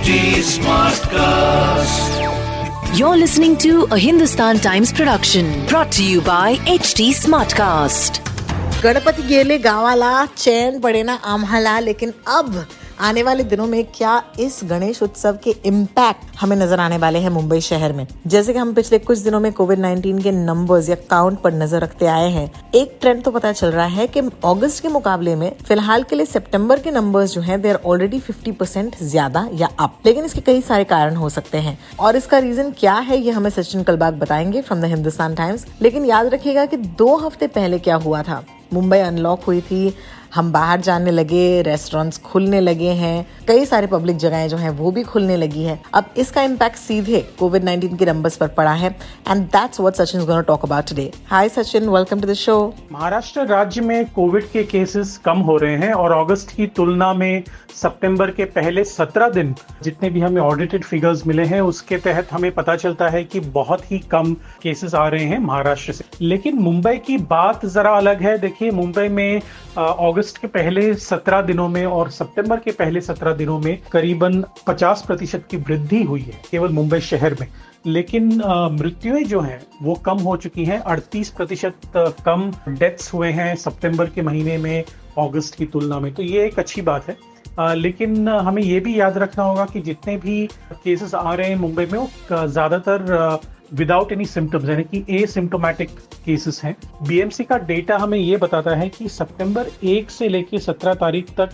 HD Smartcast. You're listening to a Hindustan Times production brought to you by HT Smartcast. Ganpati गेले गावाला चैन पड़े ना आम्हाला लेकिन अब आने वाले दिनों में क्या इस गणेश उत्सव के इम्पैक्ट हमें नज़र आने वाले हैं मुंबई शहर में? जैसे कि हम पिछले कुछ दिनों में कोविड 19 के नंबर्स या काउंट पर नज़र रखते आए हैं, एक ट्रेंड तो पता चल रहा है कि अगस्त के मुकाबले में, फ़िलहाल के लिए सितंबर के नंबर्स जो हैं दे आर ऑलरेडी 50 परसेंट ज़्यादा या अप लेकिन इसके कई सारे कारण हो सकते हैं। और इसका रीजन क्या है, ये हमें सचिन कलबाग बताएँगे फ्रॉम द हिंदुस्तान टाइम्स लेकिन याद रखिएगा कि दो हफ़्ते पहले क्या हुआ था? मुंबई अनलॉक हुई थी हम बाहर जाने लगे रेस्टोरेंट्स खुलने लगे हैं। कई सारे पब्लिक जगहें जो हैं, वो भी खुलने लगी है। अब इसका इम्पैक्ट सीधे कोविड 19 के नंबर्स पर पड़ा है and that's what Sachin gonna talk about today hi Sachin welcome to the show Maharashtra राज्य में कोविड के केसेस कम हो रहे हैं, और अगस्त की तुलना में सितंबर के पहले सत्रह दिन जितने भी हमें ऑडिटेड फिगर्स मिले हैं, उसके तहत हमें पता चलता है कि बहुत ही कम केसेस आ रहे हैं महाराष्ट्र से। लेकिन मुंबई की बात जरा अलग है। देखिए, मुंबई में अगस्त के पहले सत्रह दिनों में और सितंबर के पहले सत्रह दिनों में करीबन 50 प्रतिशत की वृद्धि हुई है केवल मुंबई शहर में। लेकिन मृत्युएँ जो हैं वो कम हो चुकी हैं। 38 प्रतिशत कम डेथ्स हुए हैं सितंबर के महीने में अगस्त की तुलना में। तो ये एक अच्छी बात है। आ, लेकिन हमें ये भी याद रखना होगा कि जितने भी केसेस आ रहे हैं मुंबई में वो ज़्यादातर विदाउट एनी सिम्टम्स यानी कि ए सिम्टोमेटिक केसेस हैं बीएमसी का डेटा हमें ये बताता है कि सितंबर एक से लेकर सत्रह तारीख तक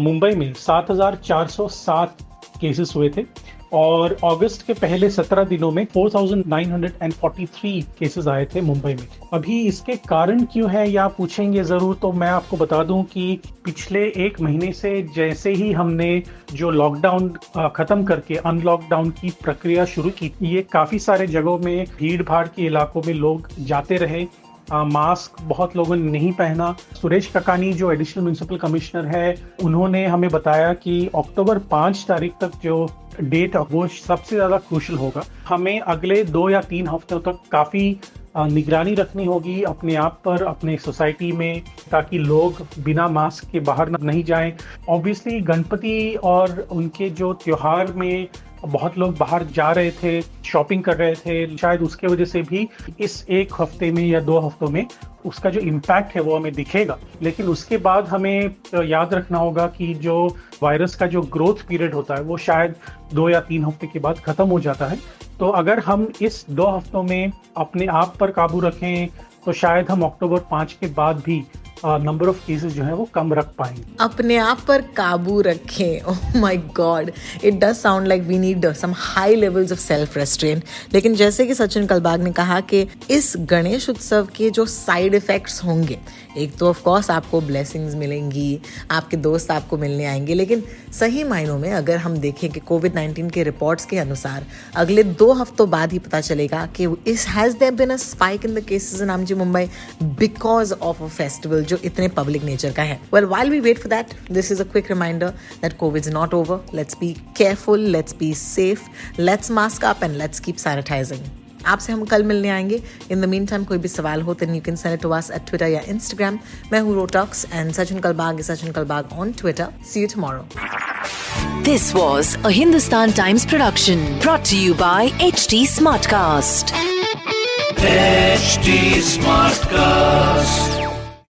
मुंबई में 7,407 केसेस हुए थे। और अगस्त के पहले सत्रह दिनों में 4,943 केसेस आए थे मुंबई में। अभी इसके कारण क्यों है या पूछेंगे ज़रूर तो मैं आपको बता दूँ कि पिछले एक महीने से जैसे ही हमने जो लॉकडाउन खत्म करके अनलॉकडाउन की प्रक्रिया शुरू की ये काफ़ी सारे जगहों में भीड़ भाड़ के इलाकों में लोग जाते रहे। मास्क बहुत लोगों ने नहीं पहना। सुरेश ककानी, जो एडिशनल म्यूनसिपल कमिश्नर है, उन्होंने हमें बताया कि अक्टूबर पाँच तारीख तक जो डेट वो सबसे ज़्यादा क्रूशल होगा। हमें अगले दो या तीन हफ्तों तक काफ़ी निगरानी रखनी होगी अपने आप पर, अपने सोसाइटी में, ताकि लोग बिना मास्क के बाहर नहीं जाएँ। ऑब्वियसली गणपति और उनके जो त्योहार में बहुत लोग बाहर जा रहे थे शॉपिंग कर रहे थे। शायद उसके वजह से भी इस एक हफ़्ते में या दो हफ्तों में उसका जो इम्पैक्ट है वो हमें दिखेगा। लेकिन उसके बाद हमें याद रखना होगा कि जो वायरस का जो ग्रोथ पीरियड होता है, वो शायद दो या तीन हफ़्ते के बाद खत्म हो जाता है। तो अगर हम इस दो हफ्तों में अपने आप पर काबू रखें तो शायद हम अक्टूबर पाँच के बाद भी नंबर ऑफ़ केसेस जो है वो कम रख पाएँगे। अपने आप पर काबू रखें। ओह my god it does sound like we need some high levels of self restrain लेकिन जैसे कि सचिन कलबाग ने कहा कि इस गणेश उत्सव के जो साइड इफेक्ट्स होंगे, एक तो ऑफ़ कोर्स आपको ब्लेसिंग्स मिलेंगी, आपके दोस्त आपको मिलने आएँगे, लेकिन सही मायनों में अगर हम देखें कि कोविड 19 के रिपोर्ट्स के अनुसार अगले दो हफ्तों बाद ही पता चलेगा कि इस has there been a spike in the cases in आमजी Mumbai because of a festival जो इतने पब्लिक नेचर का है। Well while we wait for that this is a quick reminder that COVID is not over let's be careful let's be safe let's mask up and let's keep sanitising आपसे हम कल मिलने आएँगे। In the mean time कोई भी सवाल हो then you can send it to us at Twitter या इंस्टाग्राम मैं हूँ रोटॉक्स and Sachin Kalbag Sachin Kalbag on Twitter see you tomorrow This was a Hindustan Times production brought to you by HT Smartcast. HD Smartcast.